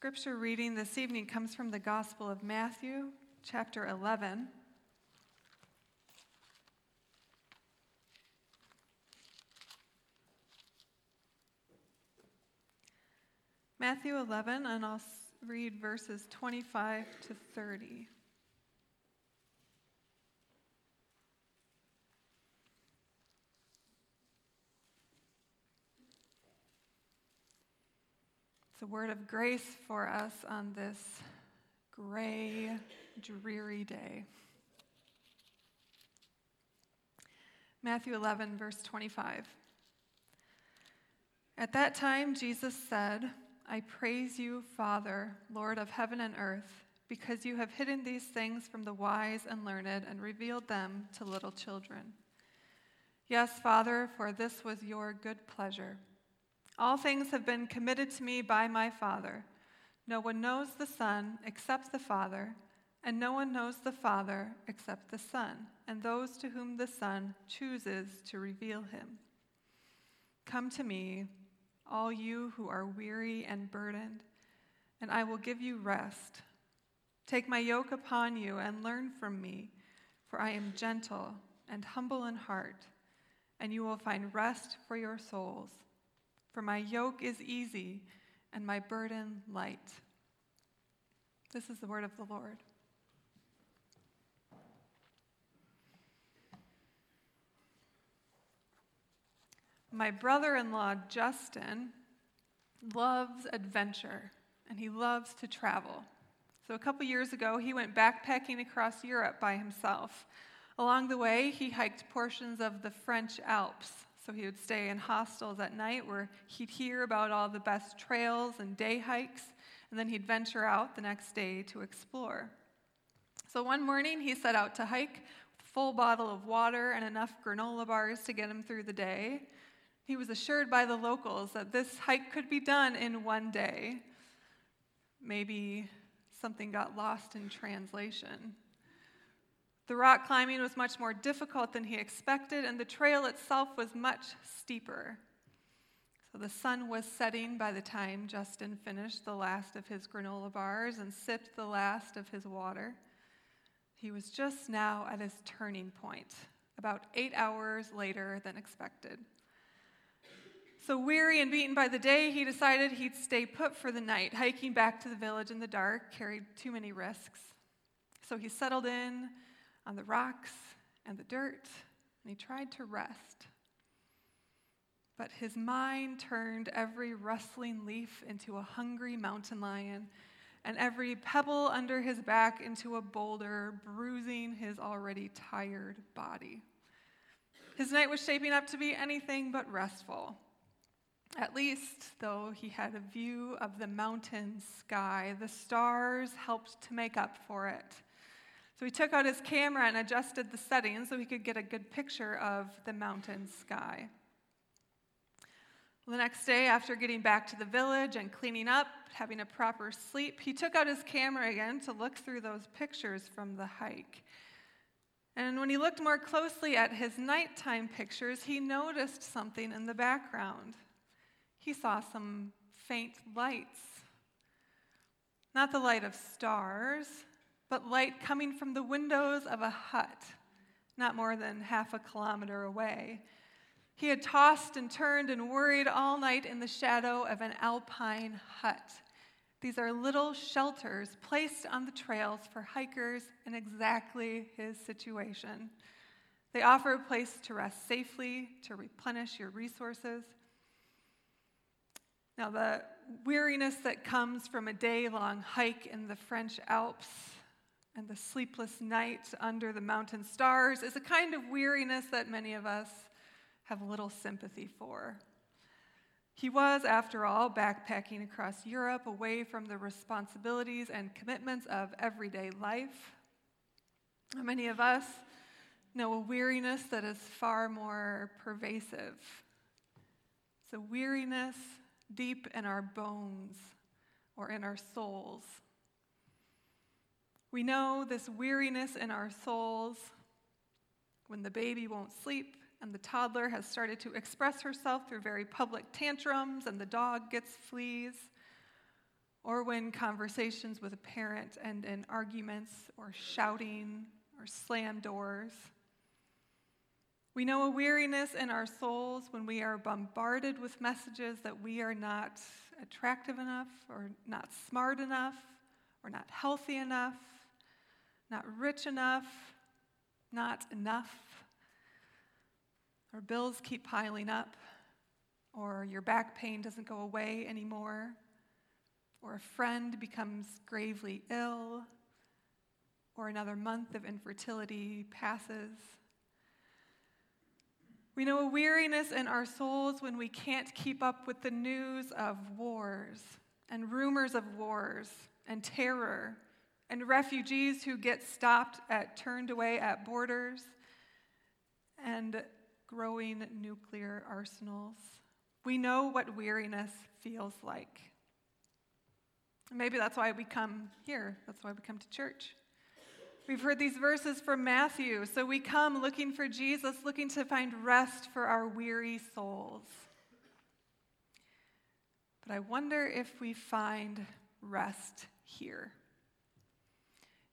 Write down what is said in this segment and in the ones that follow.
Scripture reading this evening comes from the Gospel of Matthew, chapter 11. Matthew 11, and I'll read verses 25 to 30. It's a word of grace for us on this gray, dreary day. Matthew 11, verse 25. At that time, Jesus said, I praise you, Father, Lord of heaven and earth, because you have hidden these things from the wise and learned and revealed them to little children. Yes, Father, for this was your good pleasure. All things have been committed to me by my Father. No one knows the Son except the Father, and no one knows the Father except the Son, and those to whom the Son chooses to reveal him. Come to me all you who are weary and burdened, and I will give you rest. Take my yoke upon you and learn from me, for I am gentle and humble in heart, and you will find rest for your souls. For my yoke is easy and my burden light. This is the word of the Lord. My brother in law, Justin, loves adventure and he loves to travel. So, a couple years ago, he went backpacking across Europe by himself. Along the way, he hiked portions of the French Alps. So, he would stay in hostels at night where he'd hear about all the best trails and day hikes, and then he'd venture out the next day to explore. So, one morning, he set out to hike with a full bottle of water and enough granola bars to get him through the day. He was assured by the locals that this hike could be done in one day. Maybe something got lost in translation. The rock climbing was much more difficult than he expected, and the trail itself was much steeper. So the sun was setting by the time Justin finished the last of his granola bars and sipped the last of his water. He was just now at his turning point, about eight hours later than expected. So, weary and beaten by the day, he decided he'd stay put for the night. Hiking back to the village in the dark carried too many risks. So, he settled in on the rocks and the dirt, and he tried to rest. But his mind turned every rustling leaf into a hungry mountain lion, and every pebble under his back into a boulder, bruising his already tired body. His night was shaping up to be anything but restful. At least, though, he had a view of the mountain sky. The stars helped to make up for it. So he took out his camera and adjusted the settings so he could get a good picture of the mountain sky. The next day, after getting back to the village and cleaning up, having a proper sleep, he took out his camera again to look through those pictures from the hike. And when he looked more closely at his nighttime pictures, he noticed something in the background he saw some faint lights. Not the light of stars, but light coming from the windows of a hut, not more than half a kilometer away. He had tossed and turned and worried all night in the shadow of an alpine hut. These are little shelters placed on the trails for hikers in exactly his situation. They offer a place to rest safely, to replenish your resources, now, the weariness that comes from a day long hike in the French Alps and the sleepless night under the mountain stars is a kind of weariness that many of us have little sympathy for. He was, after all, backpacking across Europe away from the responsibilities and commitments of everyday life. Many of us know a weariness that is far more pervasive. It's a weariness deep in our bones or in our souls. We know this weariness in our souls when the baby won't sleep and the toddler has started to express herself through very public tantrums and the dog gets fleas. or when conversations with a parent end in arguments or shouting or slam doors. We know a weariness in our souls when we are bombarded with messages that we are not attractive enough, or not smart enough, or not healthy enough, not rich enough, not enough. Our bills keep piling up, or your back pain doesn't go away anymore, or a friend becomes gravely ill, or another month of infertility passes. We know a weariness in our souls when we can't keep up with the news of wars and rumors of wars and terror and refugees who get stopped at turned away at borders and growing nuclear arsenals. We know what weariness feels like. Maybe that's why we come here. That's why we come to church. We've heard these verses from Matthew, so we come looking for Jesus, looking to find rest for our weary souls. But I wonder if we find rest here.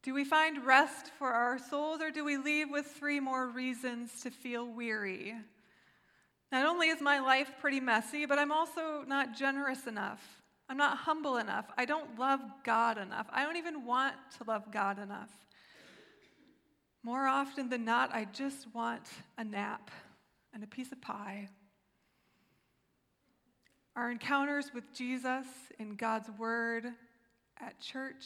Do we find rest for our souls, or do we leave with three more reasons to feel weary? Not only is my life pretty messy, but I'm also not generous enough. I'm not humble enough. I don't love God enough. I don't even want to love God enough. More often than not, I just want a nap and a piece of pie. Our encounters with Jesus in God's Word at church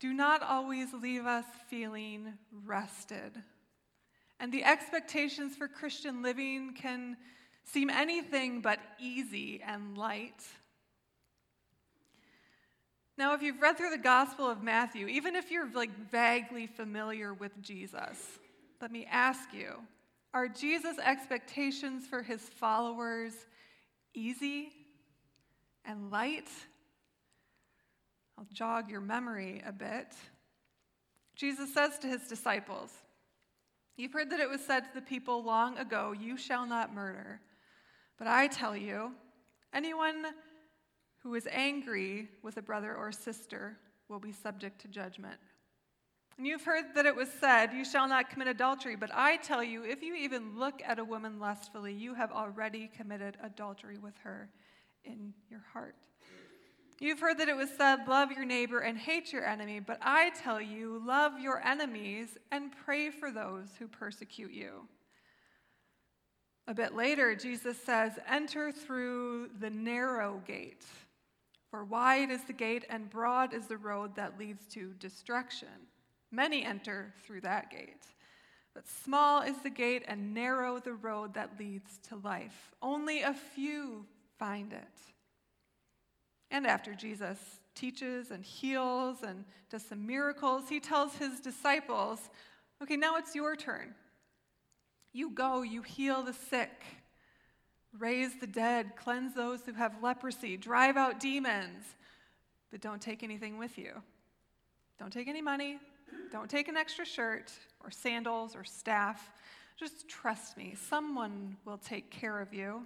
do not always leave us feeling rested. And the expectations for Christian living can seem anything but easy and light. Now, if you've read through the Gospel of Matthew, even if you're like vaguely familiar with Jesus, let me ask you are Jesus' expectations for his followers easy and light? I'll jog your memory a bit. Jesus says to his disciples, You've heard that it was said to the people long ago, You shall not murder. But I tell you, anyone who is angry with a brother or sister will be subject to judgment. And you've heard that it was said, You shall not commit adultery. But I tell you, if you even look at a woman lustfully, you have already committed adultery with her in your heart. You've heard that it was said, Love your neighbor and hate your enemy. But I tell you, love your enemies and pray for those who persecute you. A bit later, Jesus says, Enter through the narrow gate, for wide is the gate and broad is the road that leads to destruction. Many enter through that gate. But small is the gate and narrow the road that leads to life. Only a few find it. And after Jesus teaches and heals and does some miracles, he tells his disciples, okay, now it's your turn. You go, you heal the sick, raise the dead, cleanse those who have leprosy, drive out demons, but don't take anything with you. Don't take any money, don't take an extra shirt or sandals or staff. Just trust me, someone will take care of you.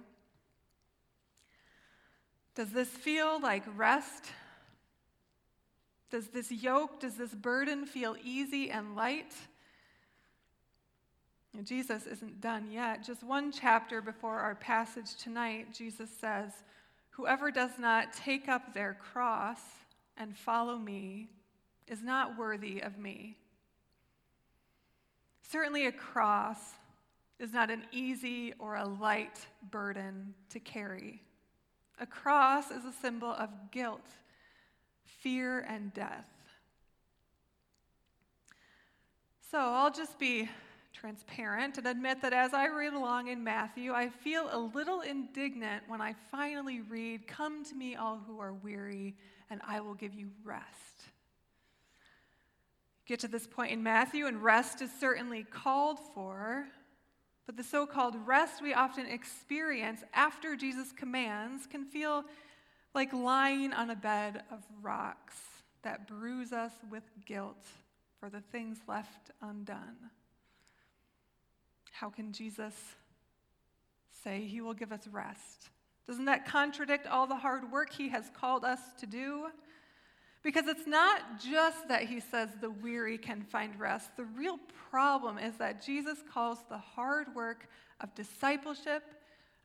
Does this feel like rest? Does this yoke, does this burden feel easy and light? Jesus isn't done yet. Just one chapter before our passage tonight, Jesus says, Whoever does not take up their cross and follow me is not worthy of me. Certainly, a cross is not an easy or a light burden to carry. A cross is a symbol of guilt, fear, and death. So I'll just be transparent and admit that as I read along in Matthew, I feel a little indignant when I finally read, Come to me, all who are weary, and I will give you rest. Get to this point in Matthew, and rest is certainly called for, but the so called rest we often experience after Jesus' commands can feel like lying on a bed of rocks that bruise us with guilt for the things left undone. How can Jesus say he will give us rest Doesn't that contradict all the hard work he has called us to do? Because it's not just that he says the weary can find rest. The real problem is that Jesus calls the hard work of discipleship,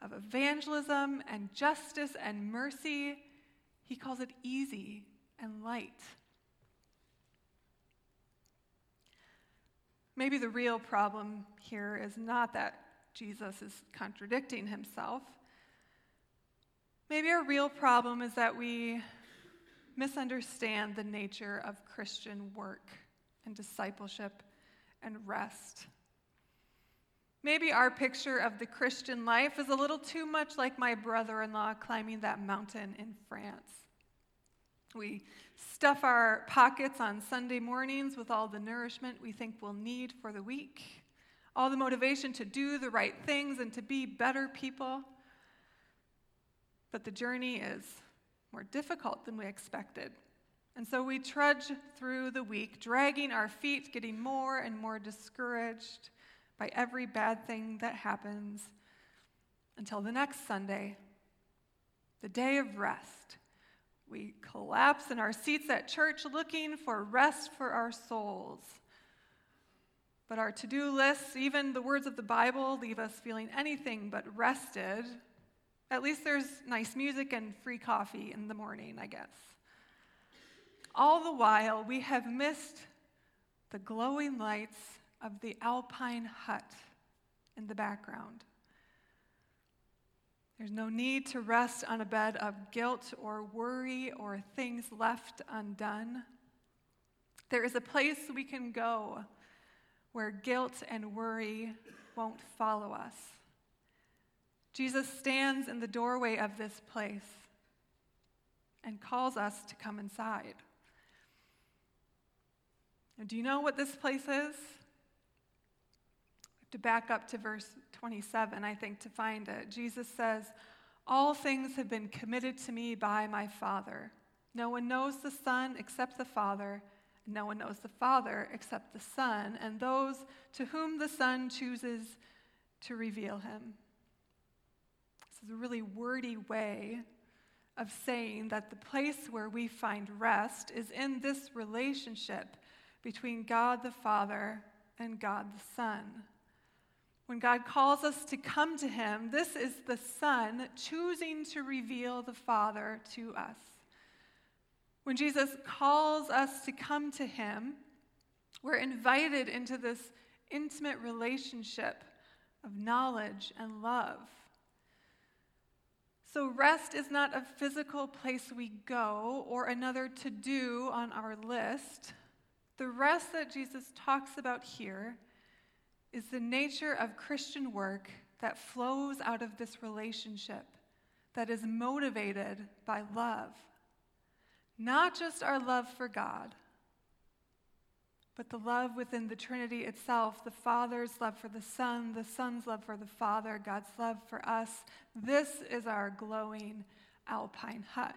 of evangelism, and justice and mercy, he calls it easy and light. Maybe the real problem here is not that Jesus is contradicting himself. Maybe our real problem is that we misunderstand the nature of Christian work and discipleship and rest. Maybe our picture of the Christian life is a little too much like my brother in law climbing that mountain in France. We stuff our pockets on Sunday mornings with all the nourishment we think we'll need for the week, all the motivation to do the right things and to be better people. But the journey is more difficult than we expected. And so we trudge through the week, dragging our feet, getting more and more discouraged by every bad thing that happens until the next Sunday, the day of rest. We collapse in our seats at church looking for rest for our souls. But our to do lists, even the words of the Bible, leave us feeling anything but rested at least there's nice music and free coffee in the morning, I guess. All the while, we have missed the glowing lights of the alpine hut in the background. There's no need to rest on a bed of guilt or worry or things left undone. There is a place we can go where guilt and worry won't follow us. Jesus stands in the doorway of this place and calls us to come inside. Now, do you know what this place is? Have to back up to verse 27, I think, to find it. Jesus says, All things have been committed to me by my Father. No one knows the Son except the Father, and no one knows the Father except the Son, and those to whom the Son chooses to reveal him. This is a really wordy way of saying that the place where we find rest is in this relationship between God the Father and God the Son. When God calls us to come to Him, this is the Son choosing to reveal the Father to us. When Jesus calls us to come to Him, we're invited into this intimate relationship of knowledge and love. So, rest is not a physical place we go or another to do on our list. The rest that Jesus talks about here is the nature of Christian work that flows out of this relationship, that is motivated by love. Not just our love for God but the love within the Trinity itself the Father's love for the Son, the Son's love for the Father, God's love for us. This is our glowing alpine hut.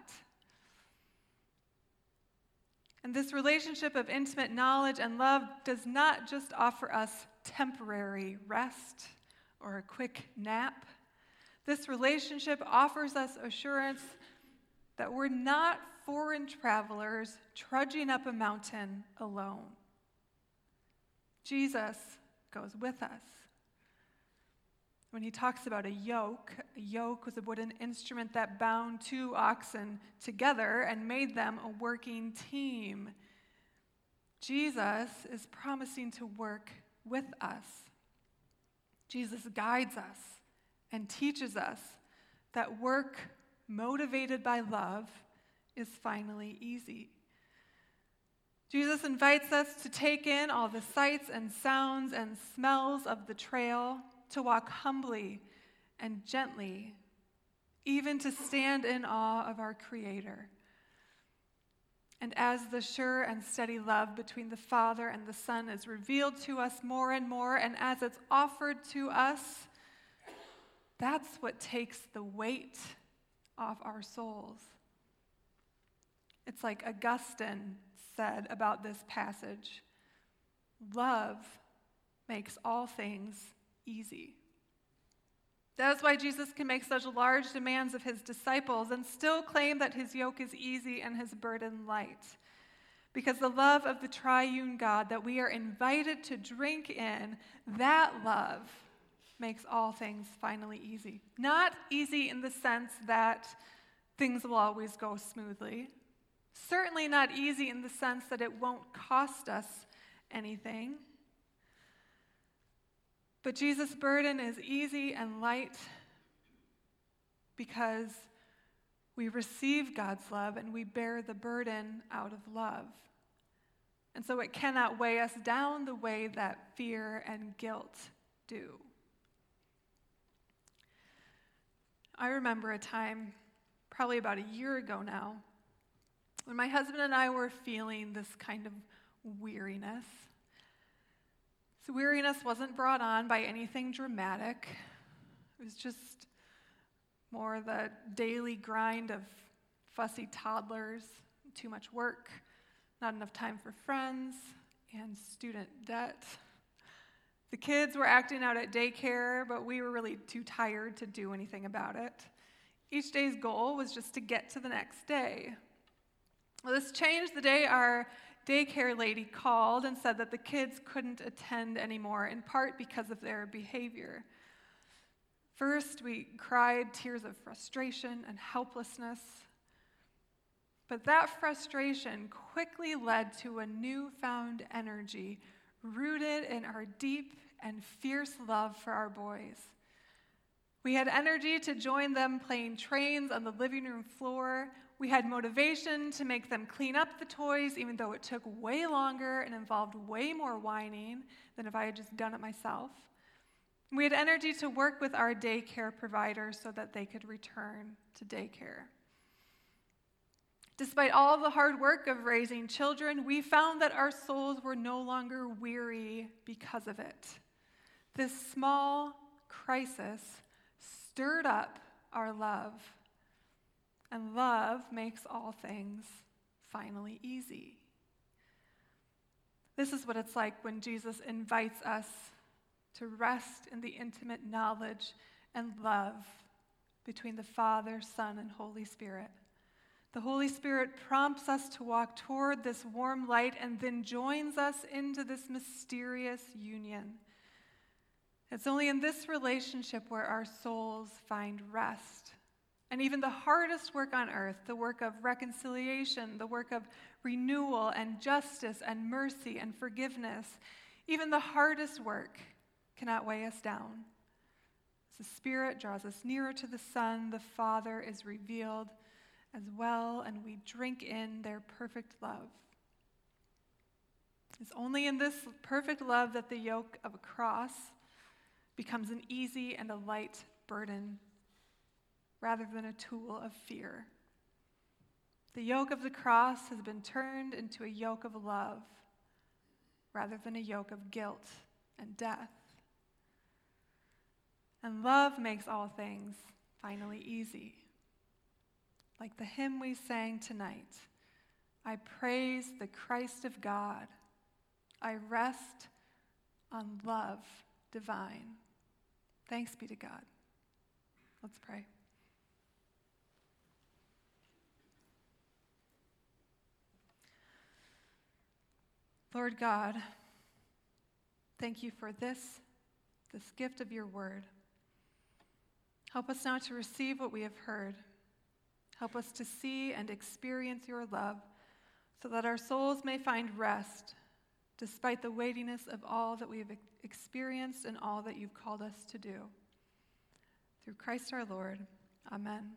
And this relationship of intimate knowledge and love does not just offer us temporary rest or a quick nap. This relationship offers us assurance that we're not foreign travelers trudging up a mountain alone. Jesus goes with us. When he talks about a yoke, a yoke was a wooden instrument that bound two oxen together and made them a working team. Jesus is promising to work with us. Jesus guides us and teaches us that work motivated by love is finally easy. Jesus invites us to take in all the sights and sounds and smells of the trail, to walk humbly and gently, even to stand in awe of our Creator. And as the sure and steady love between the Father and the Son is revealed to us more and more, and as it's offered to us, that's what takes the weight off our souls. It's like Augustine said about this passage love makes all things easy. That is why Jesus can make such large demands of his disciples and still claim that his yoke is easy and his burden light. Because the love of the triune God that we are invited to drink in, that love makes all things finally easy. Not easy in the sense that things will always go smoothly. Certainly not easy in the sense that it won't cost us anything. But Jesus' burden is easy and light because we receive God's love and we bear the burden out of love. And so it cannot weigh us down the way that fear and guilt do. I remember a time, probably about a year ago now, when my husband and I were feeling this kind of weariness. So, weariness wasn't brought on by anything dramatic, it was just more the daily grind of fussy toddlers, too much work, not enough time for friends, and student debt. The kids were acting out at daycare, but we were really too tired to do anything about it. Each day's goal was just to get to the next day. Well, this changed the day our daycare lady called and said that the kids couldn't attend anymore, in part because of their behavior. First, we cried tears of frustration and helplessness. But that frustration quickly led to a newfound energy rooted in our deep and fierce love for our boys. We had energy to join them playing trains on the living room floor we had motivation to make them clean up the toys, even though it took way longer and involved way more whining than if I had just done it myself. We had energy to work with our daycare provider so that they could return to daycare. Despite all the hard work of raising children, we found that our souls were no longer weary because of it. This small crisis stirred up our love and love makes all things finally easy. This is what it's like when Jesus invites us to rest in the intimate knowledge and love between the Father, Son, and Holy Spirit. The Holy Spirit prompts us to walk toward this warm light and then joins us into this mysterious union. It's only in this relationship where our souls find rest and even the hardest work on earth, the work of reconciliation, the work of renewal and justice and mercy and forgiveness, even the hardest work cannot weigh us down. As the Spirit draws us nearer to the Son, the Father is revealed as well, and we drink in their perfect love. It's only in this perfect love that the yoke of a cross becomes an easy and a light burden rather than a tool of fear. The yoke of the cross has been turned into a yoke of love rather than a yoke of guilt and death. And love makes all things finally easy. Like the hymn we sang tonight I praise the Christ of God. I rest on love divine. Thanks be to God. Let's pray. Lord God, thank you for this, this gift of your word. Help us now to receive what we have heard. Help us to see and experience your love so that our souls may find rest despite the weightiness of all that we have experienced and all that you've called us to do. Through Christ our Lord. Amen.